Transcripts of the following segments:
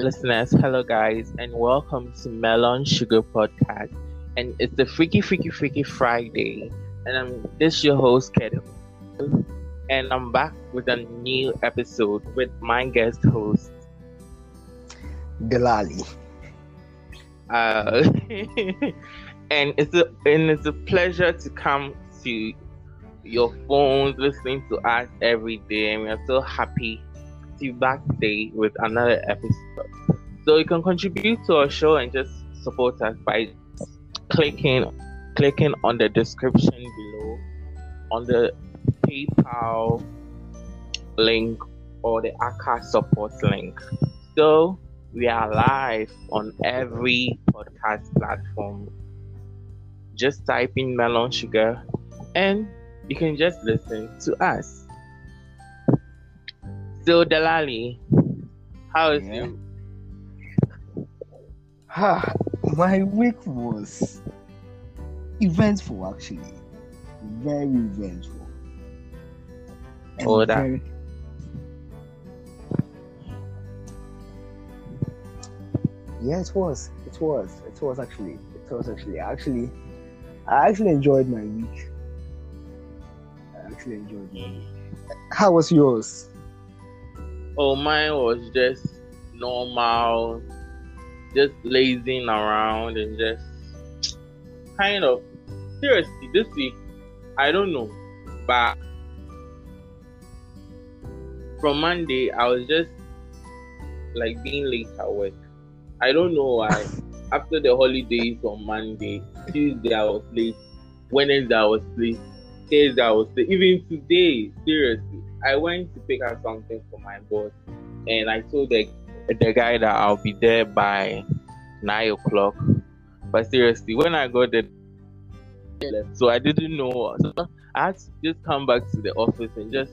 Listeners, hello guys, and welcome to Melon Sugar Podcast. And it's the Freaky Freaky Freaky Friday, and I'm this your host Kerd O, and I'm back with a new episode with my guest host Delali. Uh, and it's a and it's a pleasure to come to your phones, listening to us every day, and we are so happy be back today with another episode. So you can contribute to our show and just support us by clicking clicking on the description below on the PayPal link or the Acast support link. So we are live on every podcast platform. Just type in melon sugar and you can just listen to us. So Delali, how is Yeah. you? Ha, my week was eventful actually. Very eventful. And Oh, that- very- Yeah, it was. It was. It was actually. It was actually. Actually, I actually enjoyed my week. I actually enjoyed my week. How was yours? Oh, mine was just normal, just lazing around and just kind of seriously. This week, I don't know, but from Monday, I was just like being late at work. I don't know why. After the holidays on Monday, Tuesday I was late, Wednesday I was late, Thursday I was. Even today, seriously, I went to pick up something for my boss, and I told the the guy that I'll be there by nine o'clock. But seriously, when I got there, so I didn't know. So I had to just come back to the office and just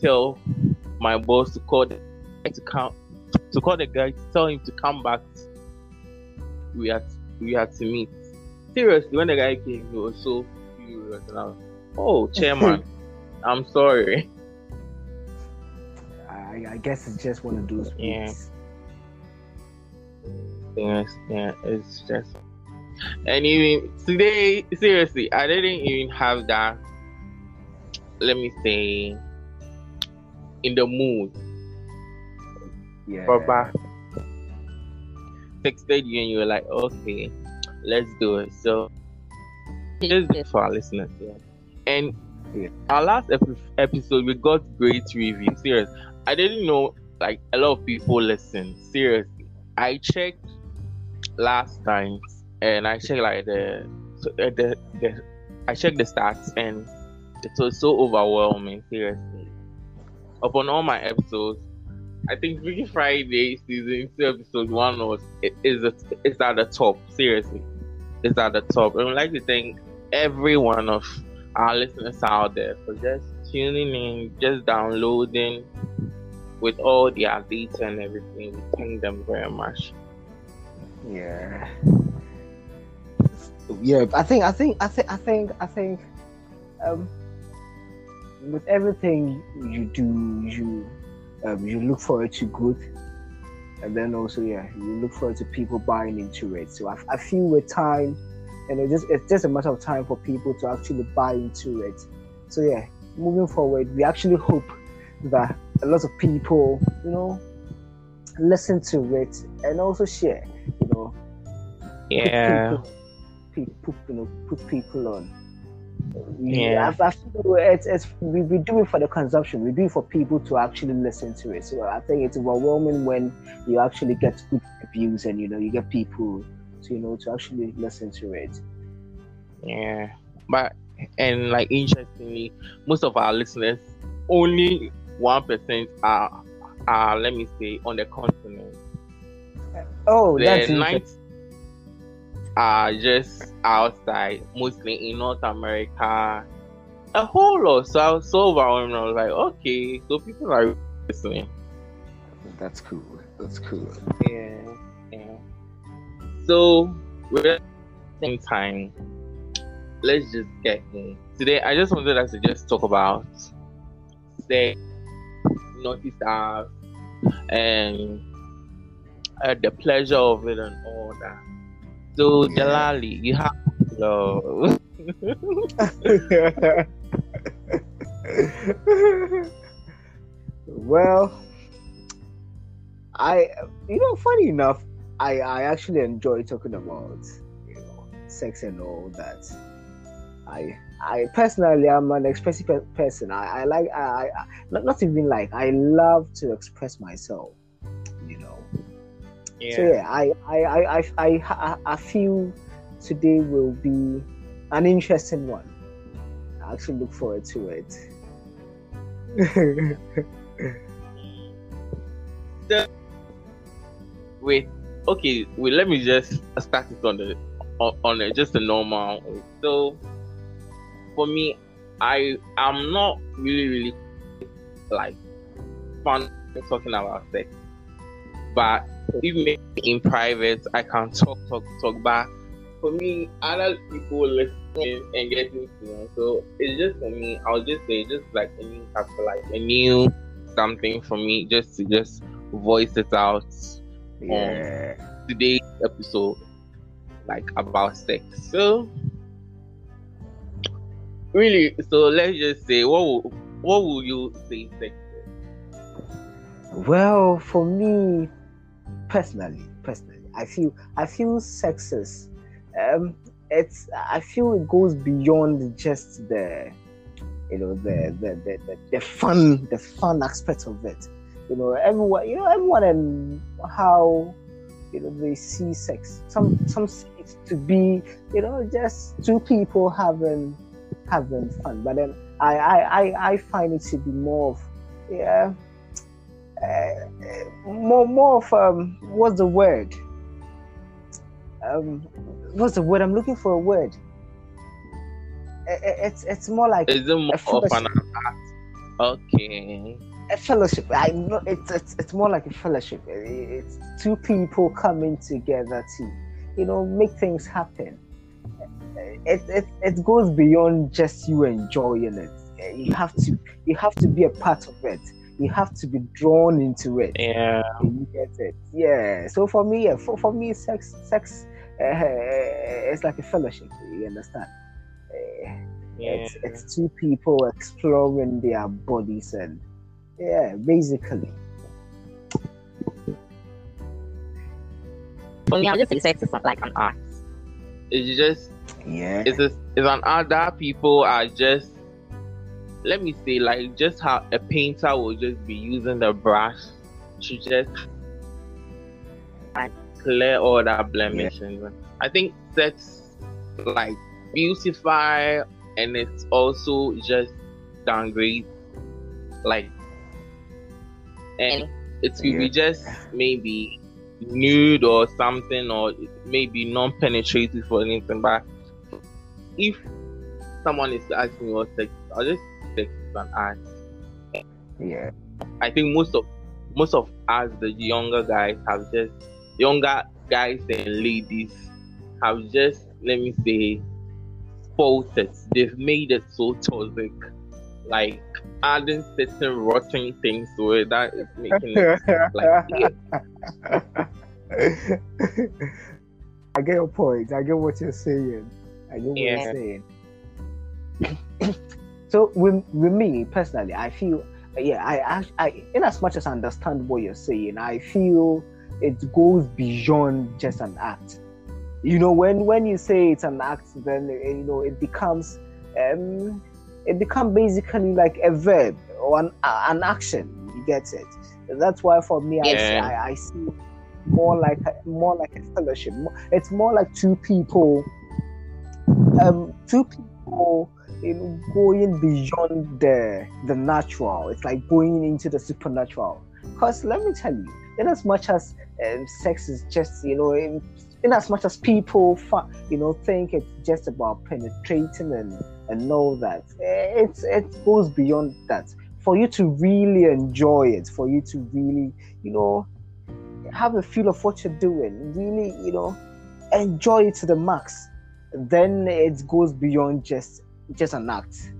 tell my boss to call the to come to call the guy to tell him to come back. We had we had to meet. Seriously, when the guy came, he was so furious, and I was, "Oh, chairman, I'm sorry." I, I guess it's just one of those Yeah. Yes, yeah, it's just. And even today, seriously, I didn't even have that. Let me say, in the mood. Yeah. Papa texted you and you were like, okay, let's do it. So, just for our listeners, yeah. And Yeah. our last epi- episode, we got great reviews. Serious, I didn't know like a lot of people listen. Seriously, I checked last time and I checked like the so, uh, the the I checked the stats and it was so overwhelming. Seriously, upon all my episodes, I think Freaky Friday season two episode one was it is a, it's at the top. Seriously, it's at the top. And I'd like to thank every one of our listeners out there for just tuning in, just downloading with all their data and everything. We thank them very much. Yeah. Yeah, I think I think I think I think I think um with everything you do you um you look forward to growth and then also yeah you look forward to people buying into it so I, I feel with time you know, just it's just a matter of time for people to actually buy into it. So yeah, moving forward, we actually hope that a lot of people, you know, listen to it and also share, you know. Yeah. Put people, put, you know, put people on. Yeah. I, I feel it's, it's we, we do it for the consumption. We do it for people to actually listen to it. So I think it's overwhelming when you actually get good reviews and you know you get people to you know to actually listen to it. Yeah. But and like interestingly, most of our listeners only one percent are are let me say on the continent. Oh, The that's ninth are just outside, mostly in North America. A whole lot. So I was so overwhelmed. I was like, okay, so people are listening. that's cool. That's cool. Yeah, yeah. So we're at the same time. Let's just get in. Today I just wanted us to just talk about say naughty stuff and uh, the pleasure of it and all that. So Yeah. Delali, you have love. well, I you know, funny enough, I I actually enjoy talking about you know sex and all that. I I personally am an expressive pe- person. I, I like I, I not, not even like I love to express myself. You know. Yeah. So yeah, I I, I, I, I, I, feel today will be an interesting one. I actually look forward to it. the Wait, okay, wait, let me just start it on the on, on a, just a normal. way. So for me, I am not really really like fun talking about sex, but even in private, I can talk talk talk. But for me, other people listening and getting to know, so it's just for me. I'll just say just like a new like a new something for me, just to just voice it out yeah. today's episode like about sex. So really, so let's just say what will, what will you say sex is? Well, for me, personally, personally, I feel I feel sex is, um, it's I feel it goes beyond just the, you know, the the, the, the, the fun the fun aspect of it. You know, everyone, you know, everyone and how, you know, they see sex. Some some see it to be, you know, just two people having having fun. But then I I I, I find it to be more of, yeah uh, more more of um what's the word um what's the word i'm looking for a word I- I- it's it's more like Is it more of an art? Okay. A fellowship i know it's it's, it's more like a fellowship. It's two people coming together to you know make things happen. It, it it goes beyond just you enjoying it. You have to you have to be a part of it. You have to be drawn into it. Yeah. you get it? Yeah. So for me yeah, for, for me sex sex uh, it's like a fellowship you understand? Uh, Yeah. it's it's two people exploring their bodies and yeah basically For me, I would just say sex is not like an art. It's just yeah it's a, it's an art that people are just let me say like just how a painter will just be using the brush to just clear all that blemishes. I think sex like beautify and it's also just downgrade like and it could Yeah. be just maybe nude or something or maybe non-penetrative or anything but if someone is asking me what sex I'll just sex is an art yeah I think most of most of us the younger guys have just younger guys and ladies have just let me say it. They've made it so toxic. Like adding certain rotten things to it that is making it like I get your point. I get what you're saying. I get what Yeah. you're saying. so with, with me personally, I feel yeah, I, I I in as much as I understand what you're saying, I feel it goes beyond just an act. You know, when when you say it's an act, then you know it becomes um it becomes basically like a verb or an an action. You get it? That's why for me, I, Yeah. I I see more like a, more like a fellowship. It's more like two people, um, two people know, going beyond the the natural. It's like going into the supernatural. Because let me tell you, in as much as um, sex is just you know, in, in as much as people fa- you know think it's just about penetrating and and know that it's it goes beyond that. For you to really enjoy it, for you to really you know have a feel of what you're doing, really you know enjoy it to the max, then it goes beyond just just an act.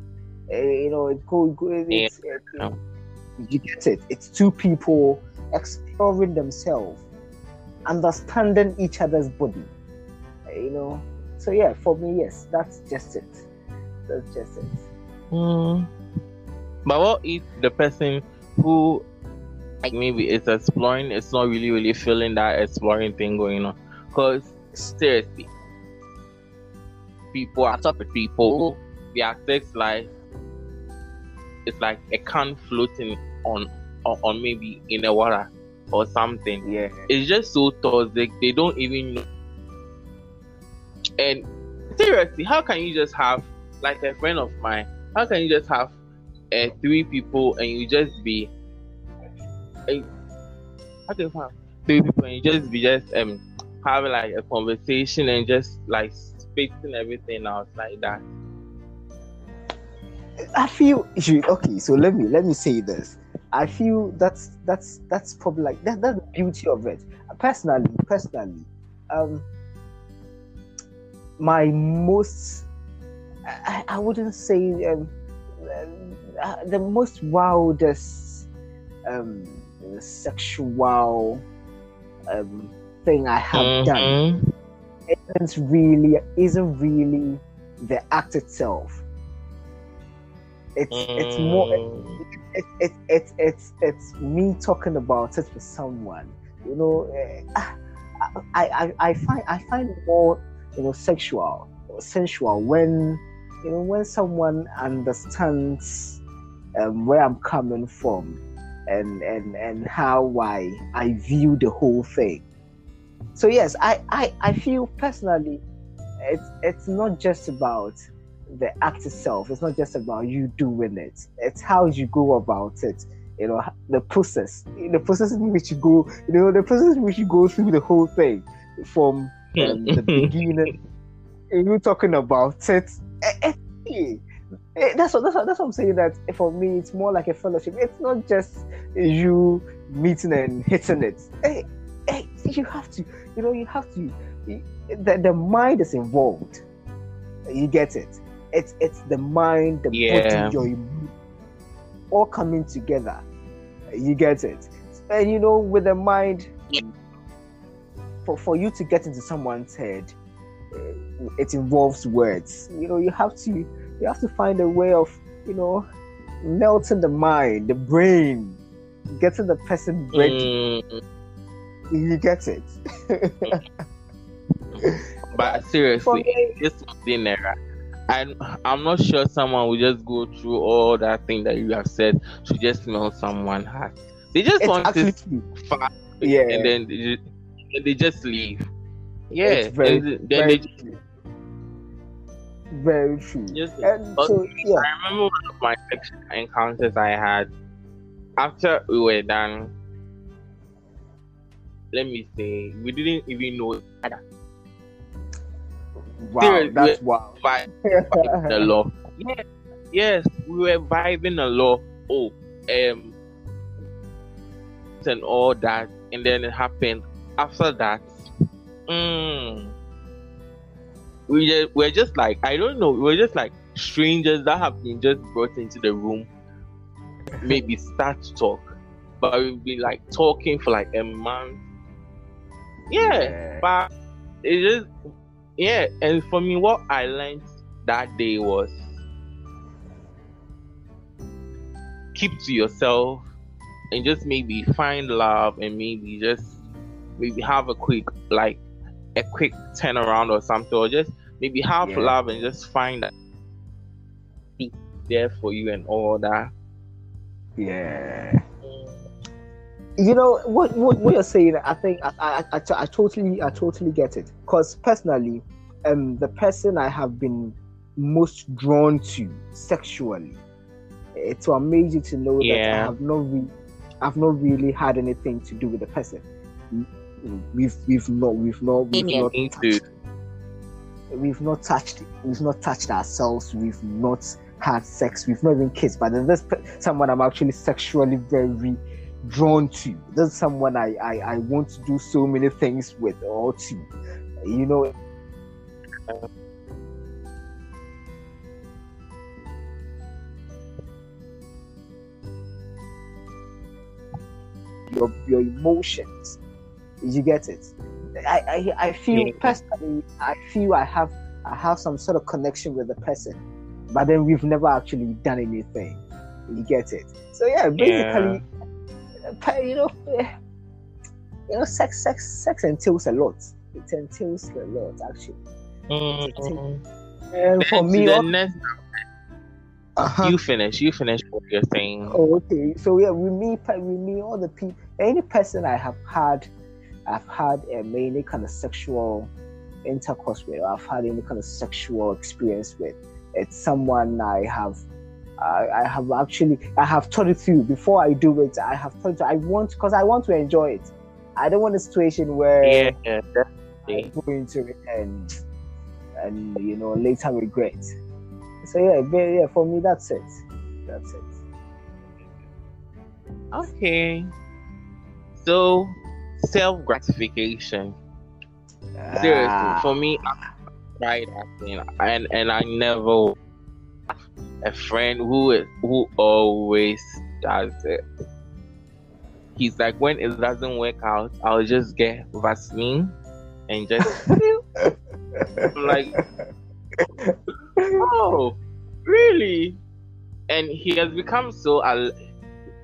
Eh, you know, it go, go it's, it, Yeah. you get it. It's two people exploring themselves, understanding each other's body. Eh, You know, so yeah, for me, yes, that's just it. That's just it. Hmm. But what if the person who like maybe is exploring is not really really feeling that exploring thing going on? Because seriously, people are top of people. Their sex life it's like a can floating on, on on maybe in the water or something. Yeah. It's just so toxic. They don't even know. And seriously, how can you just have like a friend of mine? How can you just have uh, three people and you just be eh, how can you have three people and you just be just um having like a conversation and just like spitting everything out like that? I feel okay. So let me let me say this. I feel that's that's that's probably like that, that's the beauty of it. Personally, personally, um, my most I, I wouldn't say um, uh, the most wildest um, sexual um, thing I have done Mhm. isn't really isn't really the act itself. It's it's more Mm. it, it, it, it's it's me talking about it with someone. You know, eh, I, I I find I find more you know sexual sensual when you know when someone understands um, where I'm coming from and and and how I I view the whole thing. So yes, I I, I feel personally it's it's not just about the act itself. It's not just about you doing it. It's how you go about it. You know, the process, the process in which you go, you know, the process in which you go through the whole thing from um, the beginning. You talking about it. Eh, eh, eh, That's what, that's what that's what I'm saying. That for me, it's more like a fellowship. It's not just you meeting and hitting it. You have to, you know, you have to. The, the mind is involved. You get it it's it's the mind, the Yeah. body, your all coming together. You get it, and you know, with the mind, for for you to get into someone's head, it involves words. You know, you have to you have to find a way of you know melting the mind, the brain, getting the person ready. Mm. You get it. But seriously, me, this thing there, I'm I'm not sure someone will just go through all that thing that you have said to just smell someone heart. They just want actually to fast Yeah. and then they just, they just leave. Yeah, very- then they just. Very true. just And But so yeah. I remember one of my sexual encounters I had after we were done. Let me say, we didn't even know each other. Wow, Seriously, that's wow. But vibing a lot. Yes, yes, we were vibing a lot. Oh, um, and all that, and then it happened. After that, mm, we just we're just like I don't know. We're just like strangers that have been just brought into the room. Maybe start to talk, but we've been like talking for like a month. Yeah, but it just yeah, and for me, what I learned that day was keep to yourself and just maybe find love and maybe just maybe have a quick like a quick turnaround or something or just maybe have Yeah. love and just find that be there for you and all that. Yeah. You know what, what what you're saying. I think I I, I, I totally I totally get it. Because personally, um, the person I have been most drawn to sexually, it's amazing to know that I have not re- I've not really had anything to do with the person. We've we've not we've not we've not touched, we've not touched we've not touched ourselves. We've not had sex. We've not even kissed. But there's someone I'm actually sexually very drawn to. There's someone I, I I want to do so many things with or to. You know. Your your emotions, you get it. I I, I feel Yeah. personally. I feel I have I have some sort of connection with the person, but then we've never actually done anything. You get it. So yeah, basically, uh, you know, eh, you know, sex, sex, sex entails a lot. It entails a lot, actually. Mhm. And for me, the next, uh-huh. you finish. You finish what you're saying. Oh, okay. So yeah, with me, with me, all the people, any person I have had, I've had um, any kind of sexual intercourse with, or I've had any kind of sexual experience with, it's someone I have. I, I have actually, I have thought it through before I do it. I have thought, I want, because I want to enjoy it. I don't want a situation where Yeah, I go into it and, and you know, later regret. So yeah, yeah, for me, that's it. That's it. Okay. So, self gratification. Seriously, Ah. for me, I tried acting, and and I never a friend who is who always does it. He's like, when it doesn't work out, I'll just get Vaseline and just I'm like, oh, really? And he has become so. Al-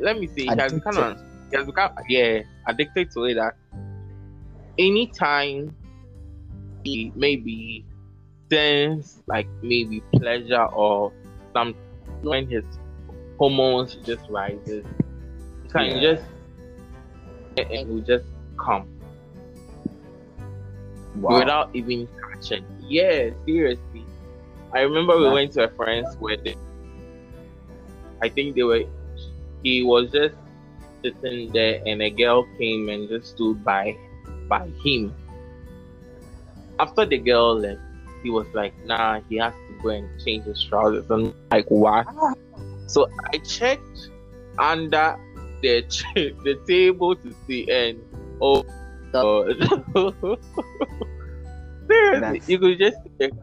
let me see. He has become. Addicted. He has become yeah addicted to it. That anytime he maybe sense like maybe pleasure or some when his hormones just rises, he can Yeah. just and it will just come Wow. without even touching. Yeah, seriously. I remember we went to a friend's wedding. I think they were. He was just sitting there, and a girl came and just stood by, by him. After the girl left, he was like, "Nah, he has to go and change his trousers." And I'm like, what? So I checked under the ch- the table to see, and oh, God. Seriously, That's- you could just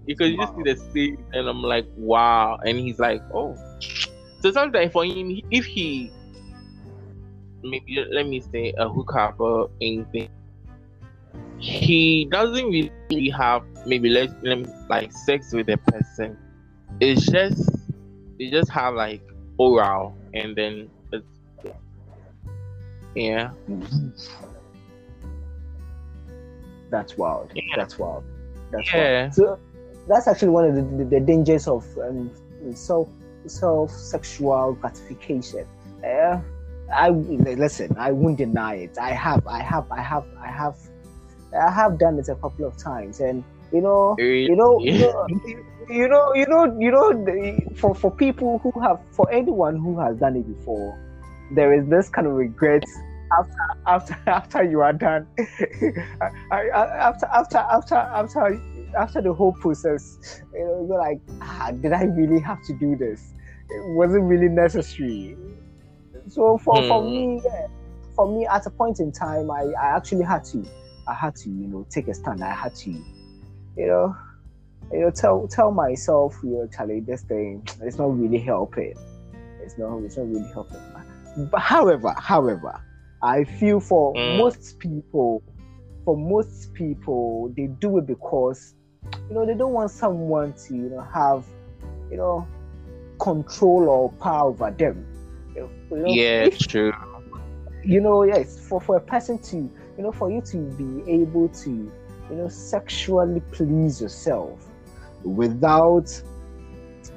you could just see the stage, and I'm like, wow. And he's like, oh. So sometimes for him, if he maybe let me say a hookup or anything, he doesn't really have maybe let, let like sex with a person. It's just they just have like oral, and then it's yeah. That's wild. Yeah. That's wild. That's Yeah. wild. So that's actually one of the, the, the dangers of um, self self sexual gratification. Uh, I listen. I won't deny it. I have. I have. I have. I have. I have done it a couple of times, and you know, you know, you know, you know, you know, you know, for for people who have, for anyone who has done it before, there is this kind of regret after after after you are done. After after after after after the whole process, you know, you're like, ah, did I really have to do this? It wasn't really necessary. So for, for Hmm. me, yeah, for me, at a point in time, I, I actually had to, I had to, you know, take a stand. I had to, you know, you know, tell tell myself, you know, Charlie, this thing, it's not really helping. It's not, it's not really helping. But however, however, I feel for Mm. most people, for most people, they do it because you know, they don't want someone to, you know, have, you know, control or power over them. You know, yeah, true. You know, yes, for, for a person to, you know, for you to be able to, you know, sexually please yourself without,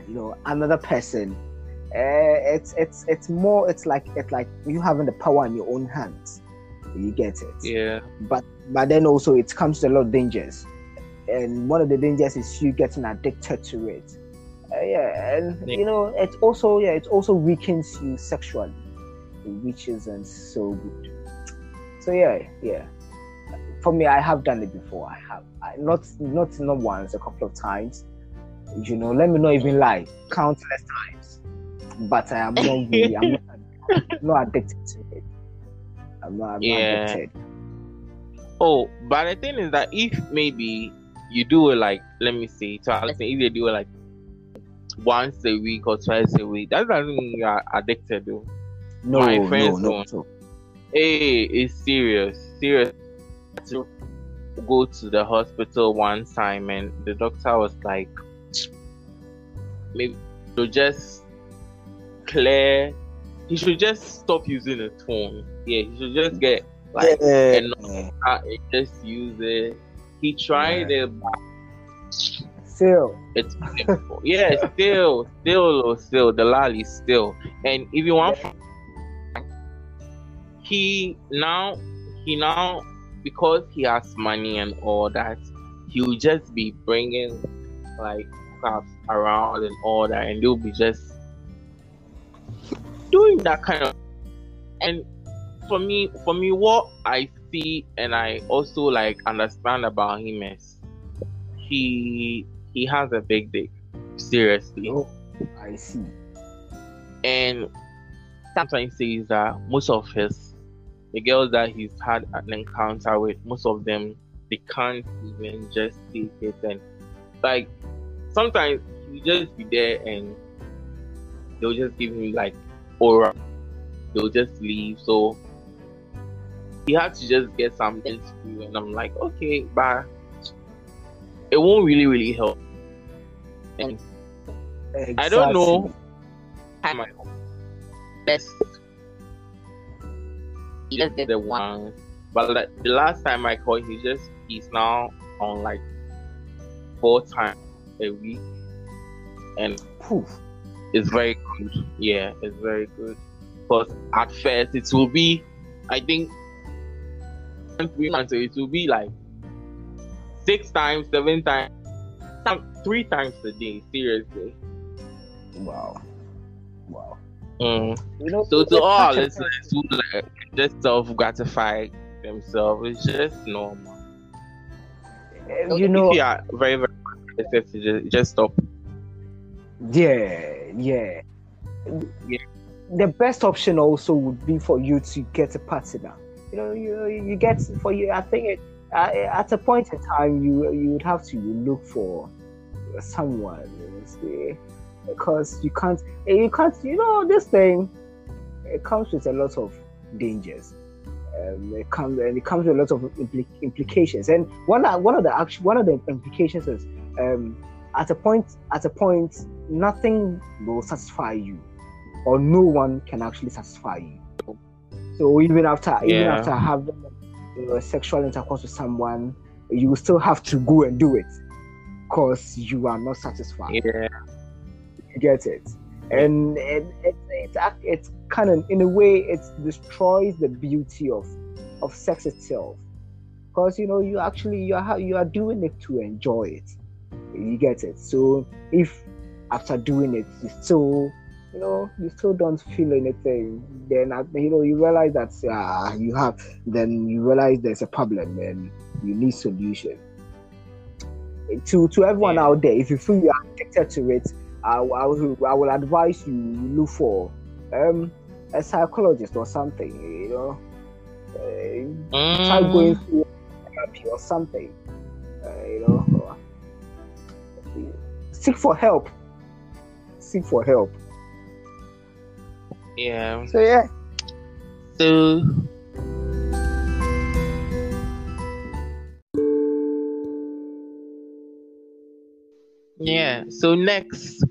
you know, another person, uh, it's it's it's more it's like it's like you having the power in your own hands. You get it. Yeah. But but then also it comes to a lot of dangers and one of the dangers is you getting addicted to it. Uh, yeah, and you know it also yeah it also weakens you sexually, which isn't so good. So yeah, yeah. For me, I have done it before. I have I, not not not once, a couple of times. You know, let me not even lie, countless times. But I am not really, I'm not, I'm not addicted to it. I'm not, I'm yeah. not addicted. Oh, but the thing is that if maybe you do it like let me see so I say if you do it like once a week or twice a week, that doesn't mean you are addicted though. No, My friends no, no, don't. Hey, it's serious. Serious. To go to the hospital one time and the doctor was like maybe to just clear he should just stop using his phone. Yeah, he should just get like yeah. and uh, just use it he tried yeah. it. Still. It's yeah, still, still, still, the lolly still. And if you want, he now, he now, because he has money and all that, he will just be bringing like stuff around and all that, and they'll be just doing that kind of. And for me, for me, what I see and I also like understand about him is he he has a big dick. Seriously. Oh, I see. And sometimes says that most of his the girls that he's had an encounter with, most of them they can't even just take it and like sometimes you just be there and they'll just give him like aura. They'll just leave. So he had to just get something to do, and I'm like, okay, but it won't really, really help. And exactly. I don't know. I'm My best. He just did the one, but like, the last time I called, he just he's now on like four times a week, and poof, it's very good. Yeah, it's very good. Because at first it will be, I think three months, so it will be like six times, seven times, some three times a day. Seriously. Wow. Wow. Mm. You know, so to all listeners who like just self gratify themselves, it's just normal. You know, if you are very very just, just stop. Yeah, yeah. Yeah. The best option also would be for you to get a partner you know, you you get for you. I think it, at a point in time, you you would have to look for someone, see, because you can't you can't you know this thing. It comes with a lot of dangers. Um, it comes and it comes with a lot of impl- implications. And one one of the actual one of the implications is um, at a point at a point nothing will satisfy you, or no one can actually satisfy you. So even after yeah. even after having you know, sexual intercourse with someone, you still have to go and do it because you are not satisfied. Yeah. You get it, and it, it, it, it kind of in a way it destroys the beauty of of sex itself because you know you actually you are you are doing it to enjoy it. You get it. So if after doing it you still you know, you still don't feel anything, then you know you realize that uh, you have, then you realize there's a problem and you need solution. To to everyone yeah. out there, if you feel you are addicted to it, I, I, will, I will advise you, you look for um, a psychologist or something. You know, uh, mm. try going through therapy or something. Uh, you know, seek for help. Seek for help. Yeah. So yeah. So Yeah. So next,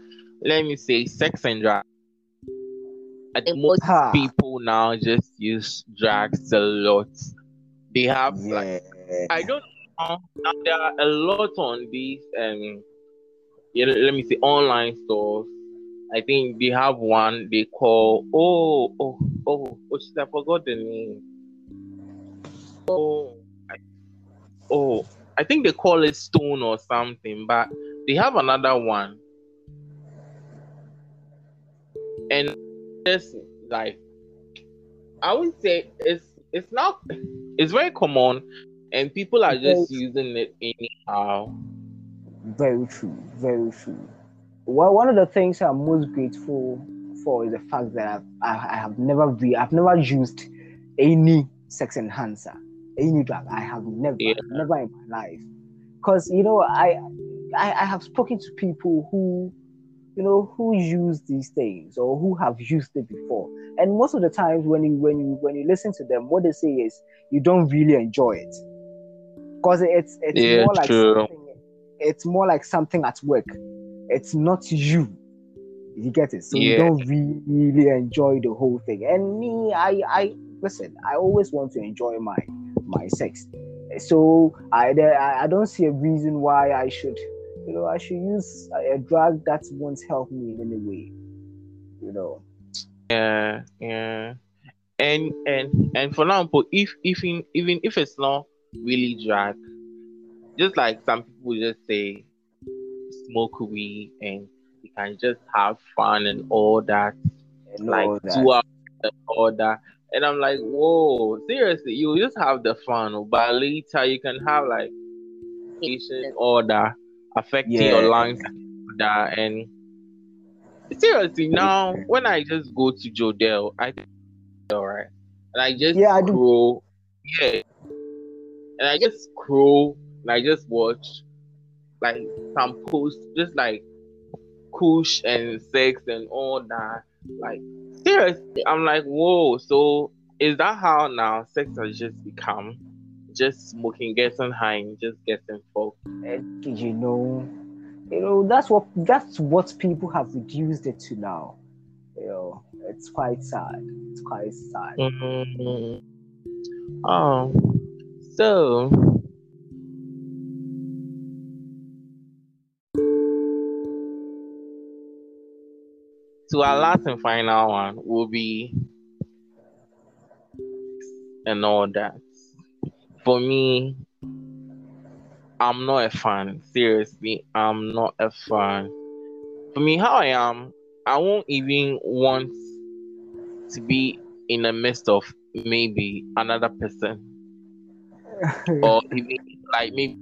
let me say sex and drugs. I think most people now just use drugs a lot. They have like I don't know. Now there are a lot on these um yeah, let me see online stores. I think they have one they call oh oh oh oh shit, I forgot the name. Oh I, oh I think they call it stone or something, but they have another one. And just like I would say it's it's not it's very common and people are just using it anyhow. Very true. Very true. Well, one of the things I'm most grateful for is the fact that I've, I, I have never re- I've never used any sex enhancer, any drug. I have never, Yeah. never in my life. Because you know, I, I I have spoken to people who, you know, who use these things or who have used it before, and most of the times when you when you when you listen to them, what they say is you don't really enjoy it, because it's it's Yeah, more like true. something, it's more like something at work. It's not you. You get it? So you don't really enjoy the whole thing. And me, I I listen, I always want to enjoy my my sex. So I I, don't see a reason why I should you know I should use a, a drug that won't help me in any way. You know. Yeah, yeah. And and and for example, if even even if it's not really drug, just like some people just say smoke weed and you can just have fun and all that, And like all that. two hours and all that. And I'm like, whoa, seriously, you just have the fun, oh, but later you can have like patient order affecting your Yeah. lungs and that and seriously now when I just go to Jodel, I think all right. And I just Yeah, I do. yeah. And I just scroll and I just watch like some posts just like kush and sex and all that. Like seriously, I'm like, whoa, so is that how now sex has just become just smoking, getting high, and just getting fucked? And, you know, you know that's what that's what people have reduced it to now. You know, it's quite sad. It's quite sad. Mm. Oh, so to our last and final one will be and all that. For me, I'm not a fan. Seriously, I'm not a fan. For me, how I am, I won't even want to be in the midst of maybe another person or even like maybe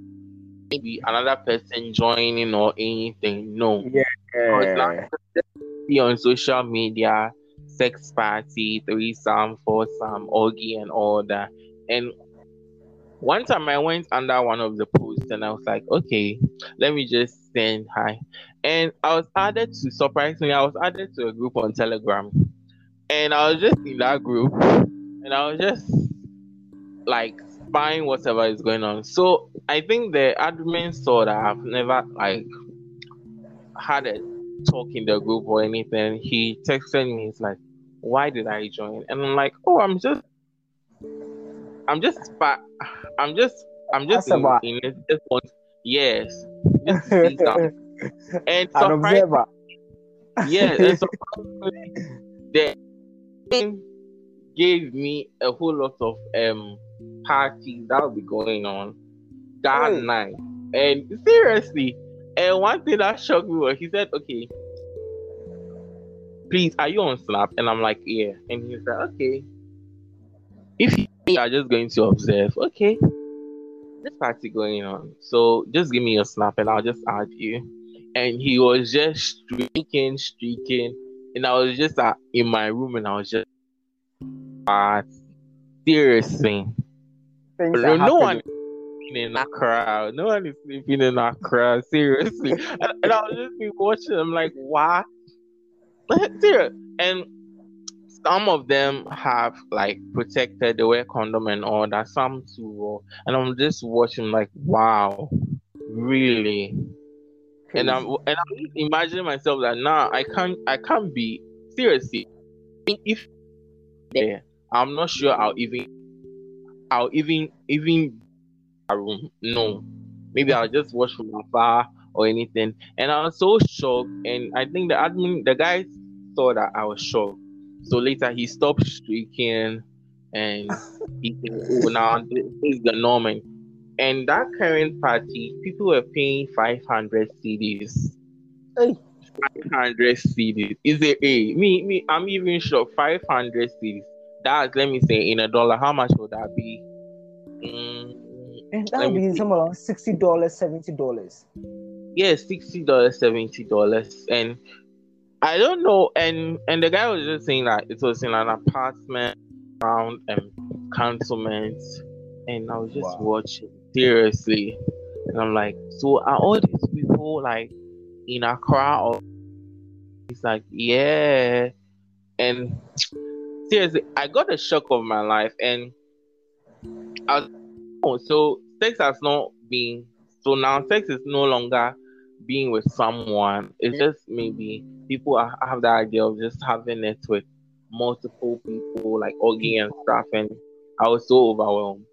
maybe another person joining or anything. No. Because Yeah. See on social media, sex party, threesome, foursome, orgy, and all that. And one time I went under one of the posts and I was like, okay, let me just send hi. And I was added to surprisingly, I was added to a group on Telegram. And I was just in that group and I was just like spying whatever is going on. So I think the admin saw that I've never like had a talk in the group or anything. He texted me, he's like, Why did I join? And I'm like, Oh, I'm just I'm just I'm just I'm just in, in it just want yes. Just to see something. And An observer. yeah, and surprisingly, the thing gave me a whole lot of um parties that will be going on that Hey. night. And seriously, and one thing that shocked me was he said, "Okay, please, are you on Snap?" And I'm like, "Yeah." And he said, "Okay, if you are just going to observe, okay." This party going on, so just give me your snap and I'll just add you and he was just streaking, streaking, and I was just uh, in my room and I was just, uh, seriously, Things no, one happening. Sleeping in that crowd, no one is sleeping in that crowd, seriously, and, I'll just be watching, I'm like? Serious, and some of them have like protected, they wear condom and all that, some too, and I'm just watching like, wow, really. and I'm and I'm imagining myself that now nah, I can't I can't be. Seriously. If there I'm not sure I'll even I'll even even room no maybe I'll just watch from afar or anything and I was so shocked and I think the admin the guys saw that I was shocked so later he stopped streaking and he said oh now this is the norm and that current party, people were paying 500 cedis. Hey. 500 cedis. Is it a me? Me, I'm even shocked. 500 cedis. That's let me say in a dollar. How much would that be? Mm, and that would be somewhere around sixty dollars, seventy dollars. Yeah, sixty dollars, seventy dollars, and I don't know. And and the guy was just saying that it was in an apartment around um councilment, and I was just wow. watching seriously. And I'm like, so are all these people like in Accra or he's like, yeah. And seriously, I got a shock of my life and I was oh, so sex has not been so now sex is no longer being with someone. It's just maybe people have the idea of just having it with multiple people, like Augie and stuff, and I was so overwhelmed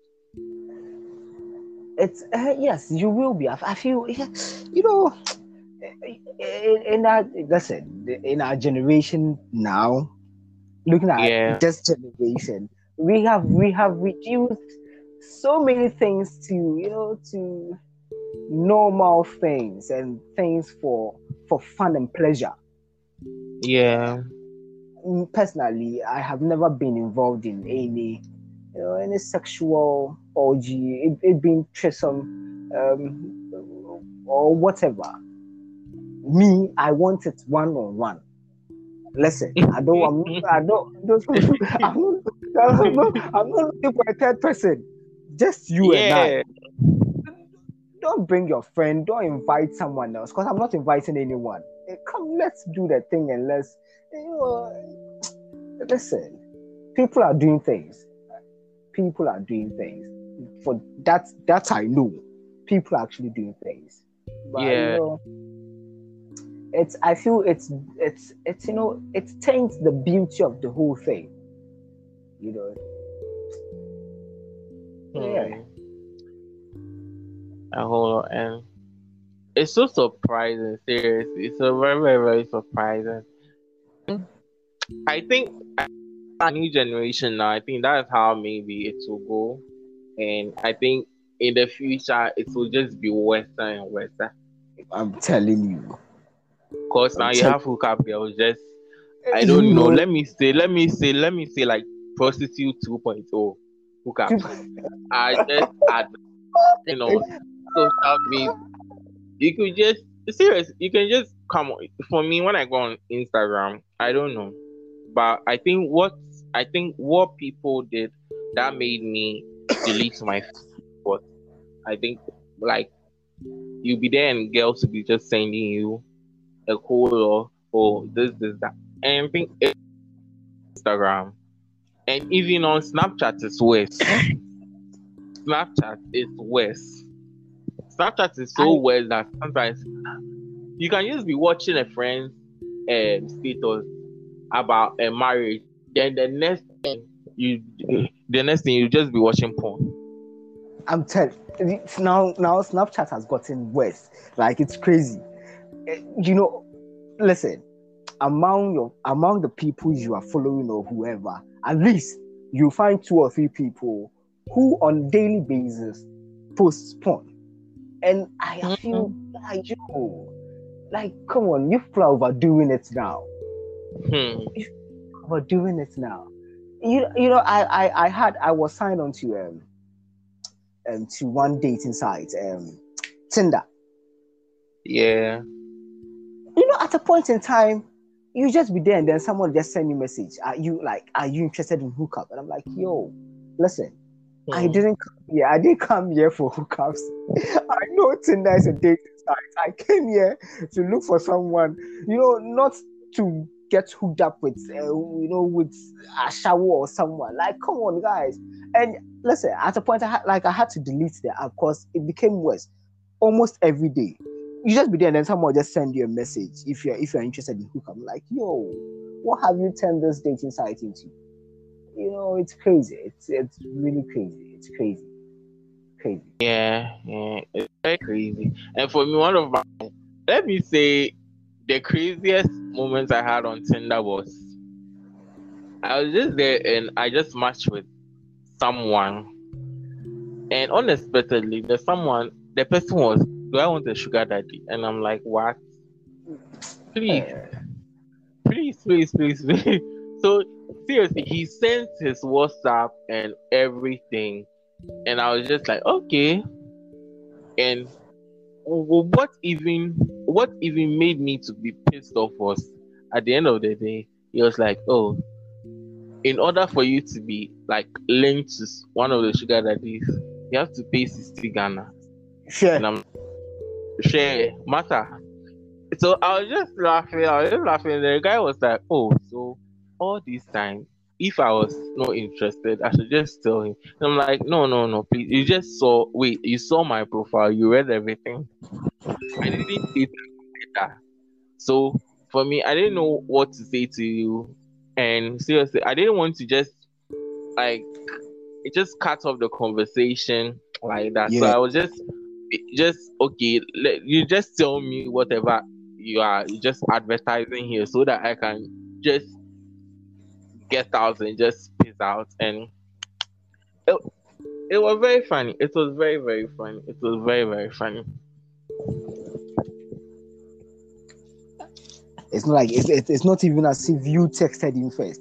it's uh, yes, you will be. I, I feel, you know, in, in our listen, in our generation now, looking at yeah. this generation, we have we have reduced so many things to you know to normal things and things for for fun and pleasure. Yeah. Personally, I have never been involved in any you know, any sexual orgy, it, it being threesome, um, or whatever. Me, I want it one on one. Listen, I don't, I'm, I don't, I'm, not, I'm, not, I'm not looking for a third person. Just you yeah. and I. Don't bring your friend. Don't invite someone else because I'm not inviting anyone. Eh, come, let's do the thing and let's, you know, listen. People are doing things people are doing things. For that, that I know, people are actually doing things. But, yeah. You know, it's I feel it's it's it's you know it taints the beauty of the whole thing. You know. Yeah. A whole and it's so surprising, seriously. It's so very, very, very surprising. I think a new generation now. I think that's how maybe it will go, and I think in the future it will just be Western and Western. I'm telling you. Cause now I'm you tell- have hookup girls just I eh, don't you know. know. Let me say, let me say, let me say like prostitute 2.0 hookup. I just add you know social media. You could just serious, you can just come. For me, when I go on Instagram, I don't know. But I think what I think what people did that made me delete my but I think like you'll be there and girls will be just sending you a call or or this this that and I think Instagram and even on Snapchat it's worse. Snapchat is worse. Snapchat is so I... worse that sometimes you can just be watching a friend's um, status about a marriage then the next thing you the next thing you just be watching porn. I'm telling now now Snapchat has gotten worse. Like it's crazy. Eh, you know, listen, among your among the people you are following or whoever, at least you find two or three people who on daily basis post porn. And I mm-hmm. feel like you like come on, you people are overdoing it now. Hmm we're doing it now. You, you know, I, I, I had, I was signed on to, um, um, to one dating site, um, Tinder. Yeah. You know, at a point in time, you just be there and then someone just send you a message. Are you like, are you interested in hookup? And I'm like, yo, listen, hmm. I didn't come here. I didn't come here for hookups. I know Tinder is a dating site. I came here to look for someone, you know, not to get hooked up with, uh, you know, with a shower or someone. Like, come on, guys. And listen, at a point, I had, like I had to delete the app because it became worse almost every day. You just be there and then someone will just send you a message if you're if you're interested in hookup. I'm like, yo, what have you turned this dating site into? You know, it's crazy. It's it's really crazy. It's crazy. Crazy. Yeah, yeah, it's very crazy. And for me, one of my let me say the craziest moments I had on Tinder was I was just there and I just matched with someone. And unexpectedly, the someone, the person was, Do I want a sugar daddy? And I'm like, What? Please, eh. please, please, please, please. So, seriously, he sent his WhatsApp and everything. And I was just like, Okay. And what even what even made me to be pissed off was at the end of the day, he was like, Oh, in order for you to be like linked to one of the sugar daddies, you have to pay 60 Ghana. Sure. Share matter. So I was just laughing, I was just laughing. The guy was like, Oh, so all this time, if I was not interested, I should just tell him. And I'm like, No, no, no, please. You just saw wait, you saw my profile, you read everything. I didn't see that. So for me, I didn't know what to say to you and seriously, I didn't want to just like it just cut off the conversation like that. So I was just just okay. Let, you just tell me whatever you are just advertising here, so that I can just get out and just piss out. And it, it was very funny. It was very very funny. It was very very funny. It's not like it's, it's it's not even as if you texted him first.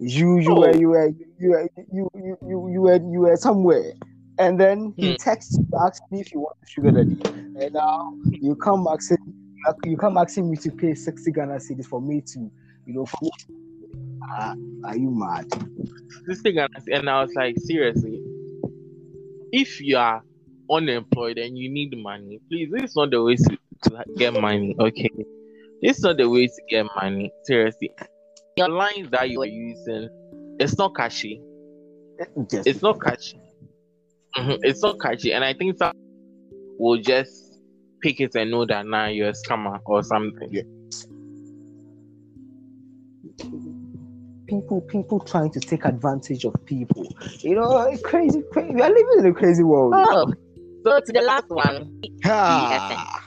You you Oh. were you were you were you you you, you were you were somewhere, and then he Hmm. texts you asking me if you want a sugar daddy, and now you come asking you come asking me to pay sixty Ghana cedis for me to you know for. Ah, are you mad? this thing and I- and I was like, seriously, if you are unemployed and you need money, please, this is not the way to, to get money, okay? This is not the way to get money, seriously. Your lines that you are using, it's not catchy. Just It's not catchy. Mhm, It's so catchy, and I think some will just pick it and know that now you're a scammer or something. Yeah. people people trying to take advantage of people. You know, it's crazy, crazy. We are living in a crazy world. Oh, so to the last one. Ah.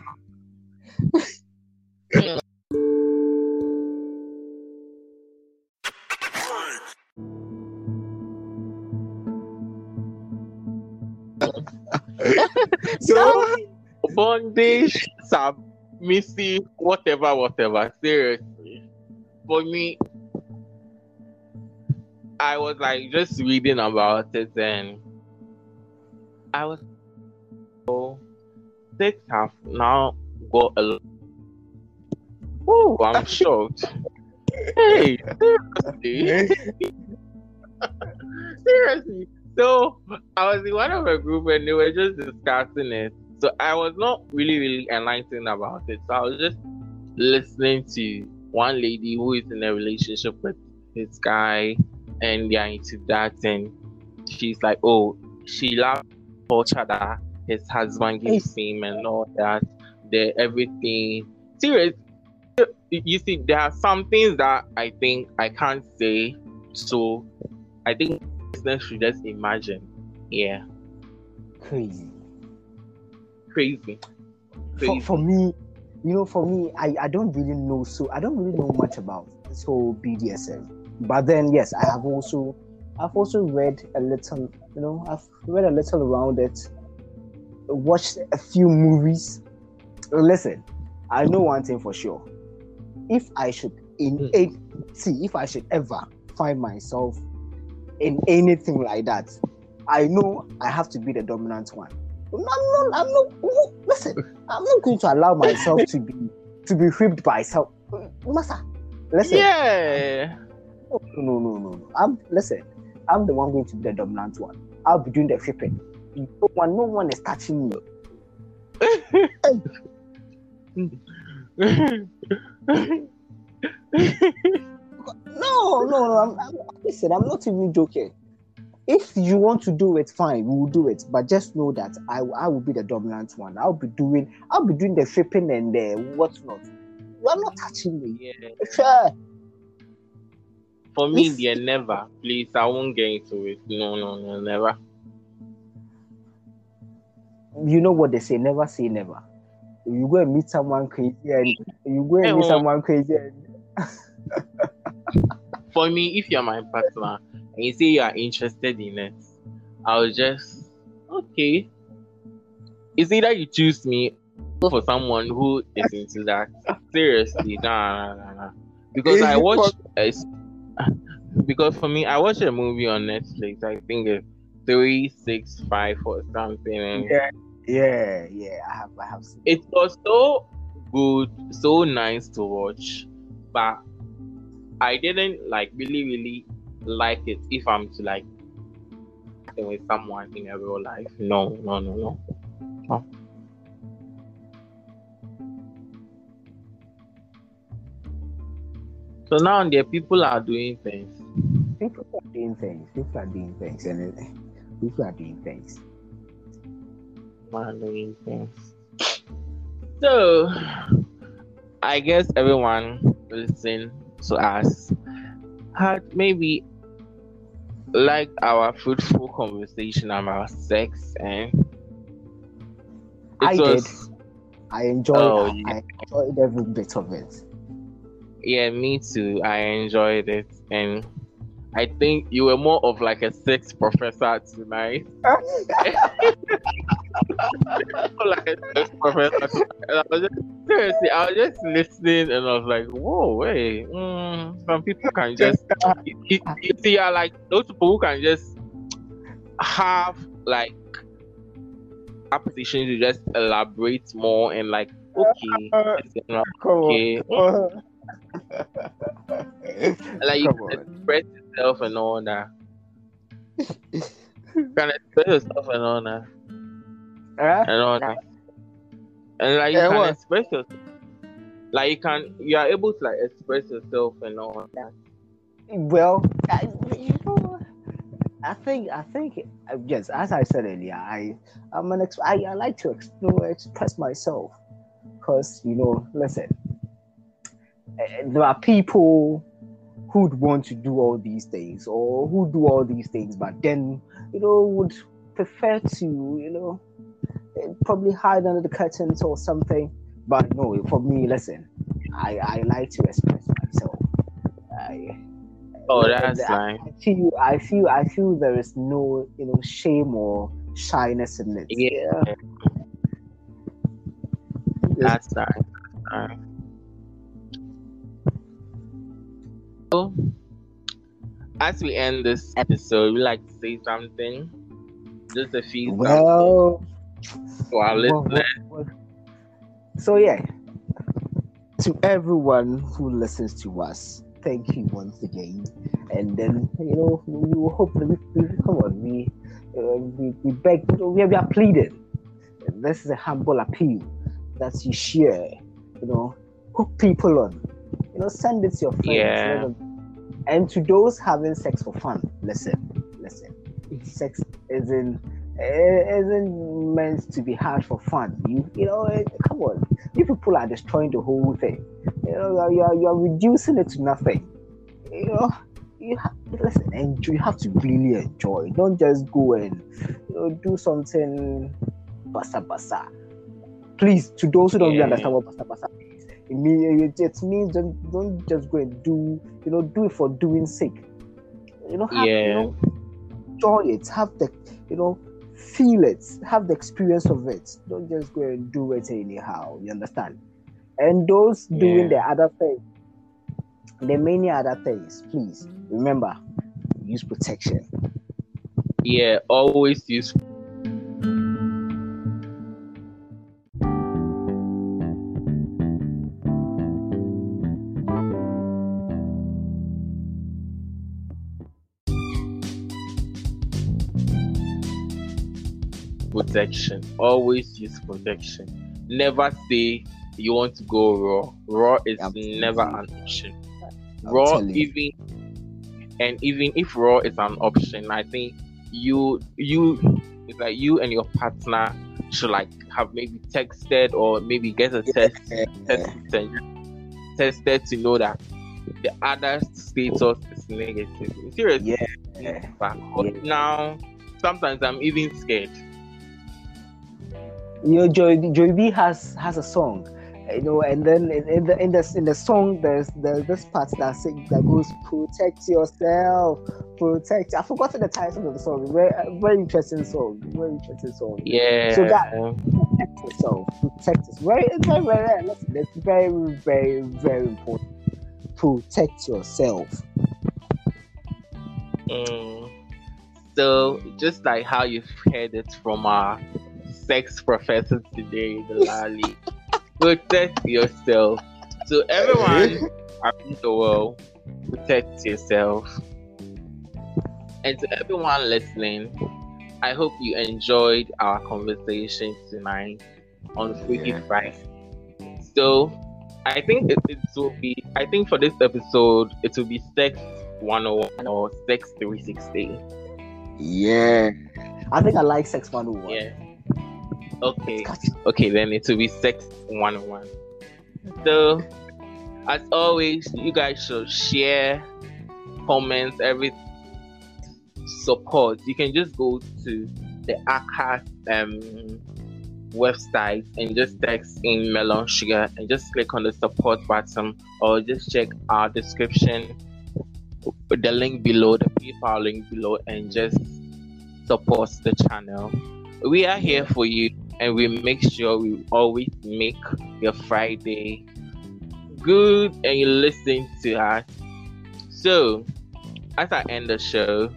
so bondage, submissive, whatever, whatever. Seriously, for me, I was like just reading about it, and I was so six have now got a. lot. Oh, I'm shocked. hey, seriously. Seriously. So I was in one of a group and they were just discussing it. So I was not really, really enlightened about it. So I was just listening to one lady who is in a relationship with this guy and they're into that and she's like, Oh, she loves culture that his husband gives him and all that. The everything. Serious. You see, there are some things that I think I can't say. So I think listeners should just imagine. Yeah. crazy. Crazy. For, Crazy. for me, you know, for me, I, I don't really know. So I don't really know much about this whole BDSM. But then, yes, I have also, I've also read a little. You know, I've read a little around it. Watched a few movies. Listen, I know one thing for sure. If I should in Hmm. a, see, if I should ever find myself in anything like that, I know I have to be the dominant one. I'm not. I'm not. Listen, I'm not going to allow myself to be to be whipped by some. Massa, listen. Yeah. No, no, no, no, no. I'm listen. I'm the one going to be the dominant one. I'll be doing the whipping. No one, no one is touching me. No, no, no. I'm, I'm, listen, I'm not even joking. If you want to do it, fine, we will do it. But just know that I, I will be the dominant one. I'll be doing, I'll be doing the flipping and the whatnot. You are not touching me. Yeah. Sure. For me, If- dear, never. Please, I won't get into it. No, no, no, never. You know what they say? Never say never. You go and meet someone crazy, and you go and Eh, meet oh. someone crazy, and For me, if you're my partner and you say you are interested in it, I'll just okay. It's either you choose me for someone who is into that. Seriously, nah, nah, nah, nah. Because I watched a s- because for me, I watched a movie on Netflix. I think it's three six five or something, yeah, yeah, yeah. I have, I have seen. it was so good, so nice to watch, but I didn't like really, really like it if I'm to like with someone in a real life. No, no, no, no. no. So now the people are doing things. People are doing things. People are doing things, and people are doing things. are doing things. So I guess everyone listening to us had maybe like our fruitful conversation about sex and it I was I enjoyed. Oh, yeah. I enjoyed every bit of it. yeah me too i enjoyed it and i think you were more of like a sex professor tonight. Like a sex professor. I was just, seriously i was just listening and i was like whoa wait mm, some people can just you, you, you see are like those people who can just have like a position to just elaborate more and like okay this is not Come okay. Like you express yourself and all that. you can express yourself and all that. Huh? And all that. And like you Yeah, can what? express yourself. Like you can you are able to like express yourself and all that. Well, I, you know, I think I think uh, yes, as I said earlier, I I'm an ex- I, I like to ex- express myself because you know, listen, eh, there are people who'd want to do all these things or who do all these things, but then you know would prefer to you know eh, probably hide under the curtains or something. But no, for me, listen, I I like to express myself. I Oh yeah, that's I- nice. I feel, I feel, I feel there is no, you know, shame or shyness in it. Yeah. That's nice. That's nice. So as we end this episode, we like to say something. Just a few Well, to our well, listeners. well, so yeah, to everyone who listens to us, thank you once again. And then you know, we will hope that we, we come on, we, uh, we, we beg, we are, we are pleading. This is a humble appeal that you share. You know, hook people on. You know, send it to your friends. Yeah. And to those having sex for fun, listen, listen. Sex isn't eh, isn't meant to be had for fun. You you know, eh, come on. You people are destroying the whole thing. You know, you are, you are reducing it to nothing. You know, you have listen. Enjoy. You have to really enjoy. Don't just go and you know do something basa basa. Please, to those who don't really understand what basa basa it means it, it means don't, don't just go and do you know do it for doing sake. You know, have, you know, enjoy it. Have the you know feel it. Have the experience of it. Don't just go and do it anyhow. You understand? And those doing the other thing, the many other things, please remember use protection. Yeah, always use protection. Always use protection. Never say you want to go raw. Raw is I'm never an option. Raw, even and even if raw is an option, I think you you it's like you and your partner should like have maybe texted or maybe get a test, test tested to know that the other status is negative. Seriously. Yeah. But now sometimes I'm even scared. You know, Joy Joy B has has a song you know, and then in, in, the in the in the song, there's there's this part that sing, that goes protect yourself, protect. I forgot the title of the song. Very very interesting song. Very interesting song. Yeah. So that protect yourself, protect us. Very it's very very listen. It's very very very important. Protect yourself. Mm. So just like how you've heard it from our sex professor today, in Delali protect yourself. So everyone around the world, protect yourself. And to everyone listening, I hope you enjoyed our conversation tonight on Freaky yeah. Friday. So I think it, it will be I think for this episode it will be sex 101 or sex 360. Yeah. I think I like sex 101. Yeah. Okay. Okay, then it will be sex 101. So, as always, you guys should share, comments, every support. You can just go to the Acast um, website and just text in melon sugar and just click on the support button or just check our description, the link below, the PayPal link below, and just support the channel. We are here for you and we make sure we always make your Friday good and you listen to us. So, as I end the show,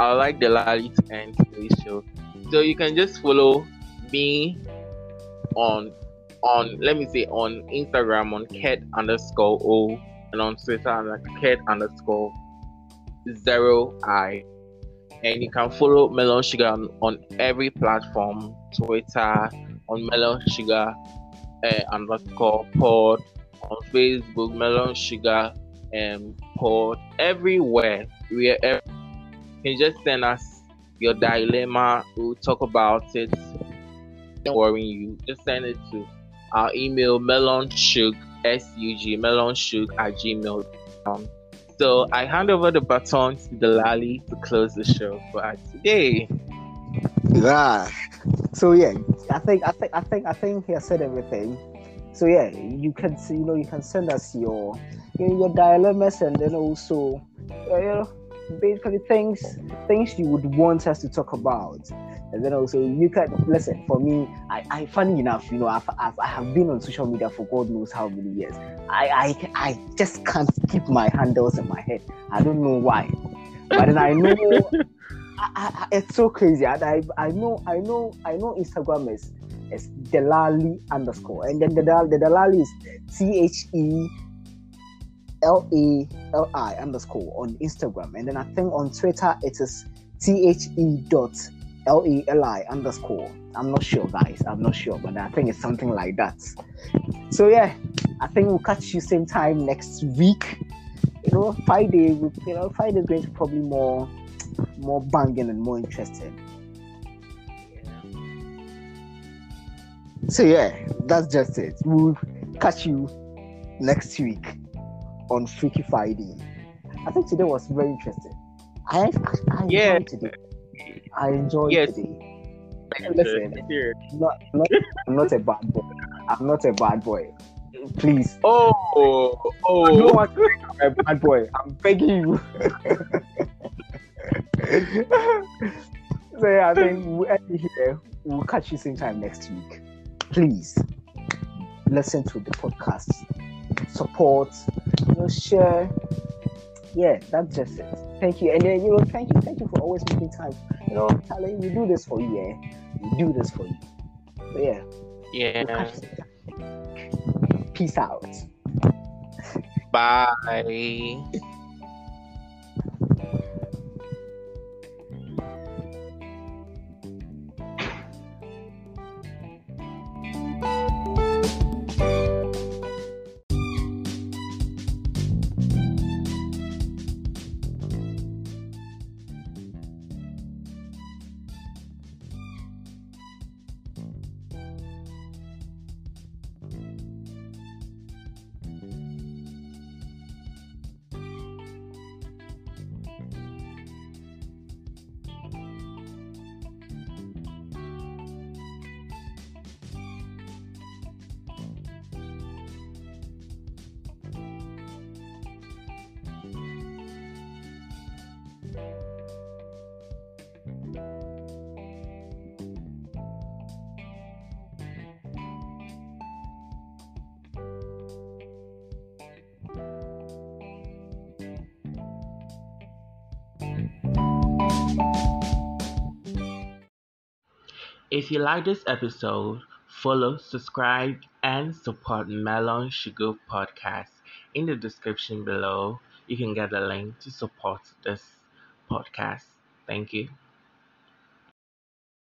I like Delali to end today's show. So you can just follow me on on let me say on Instagram on kerd underscore O and on Twitter on kerd underscore zero I and you can follow Melon Sugar on, on every platform Twitter, on Melon Sugar uh, underscore pod, on Facebook, Melon Sugar and pod, everywhere. We are every, you can just send us your dilemma. We'll talk about it. Don't worry you. Just send it to our email melonsug s-u-g melonsug at gmail.com. So I hand over the baton to Delali to close the show for us today. Yeah. So yeah, I think I think I think I think he has said everything. So yeah, you can see, you know you can send us your you know, your dilemmas and then also uh, you know basically things things you would want us to talk about and then also you can listen for me i, I funny enough you know I've, I've, I have been on social media for god knows how many years. I, I i just can't keep my handles in my head. I don't know why. But then i know I, I, it's so crazy. I, I, I know i know i know instagram is is delali underscore. And then the, the delali is t-h-e L A L I underscore on Instagram, and then I think on Twitter it is T H E dot L A L I underscore. I'm not sure, guys. I'm not sure, but I think it's something like that. So yeah, I think we'll catch you same time next week. You know, Friday. You know, Friday is going to probably more, more banging and more interesting. So yeah, that's just it. We'll catch you next week on Freaky Friday. I think today was very interesting. I, I, I yeah. today. I enjoyed yes. today. Listen, I'm not, I'm not, I'm not a bad boy. I'm not a bad boy. Please. Oh, oh. I don't want to be a bad boy. I'm begging you. so yeah, I think we'll end here. We'll catch you same time next week. Please listen to the podcast. Support, you know, share. Yeah, that's just it. Thank you. And then you know, thank you, thank you for always making time. You know, Charlie, we do this for you, yeah. We do this for you. So yeah. Yeah. Peace out. Bye. If you like this episode, follow, subscribe, and support Melon Sugar Podcast. In the description below, you can get a link to support this podcast. Thank you.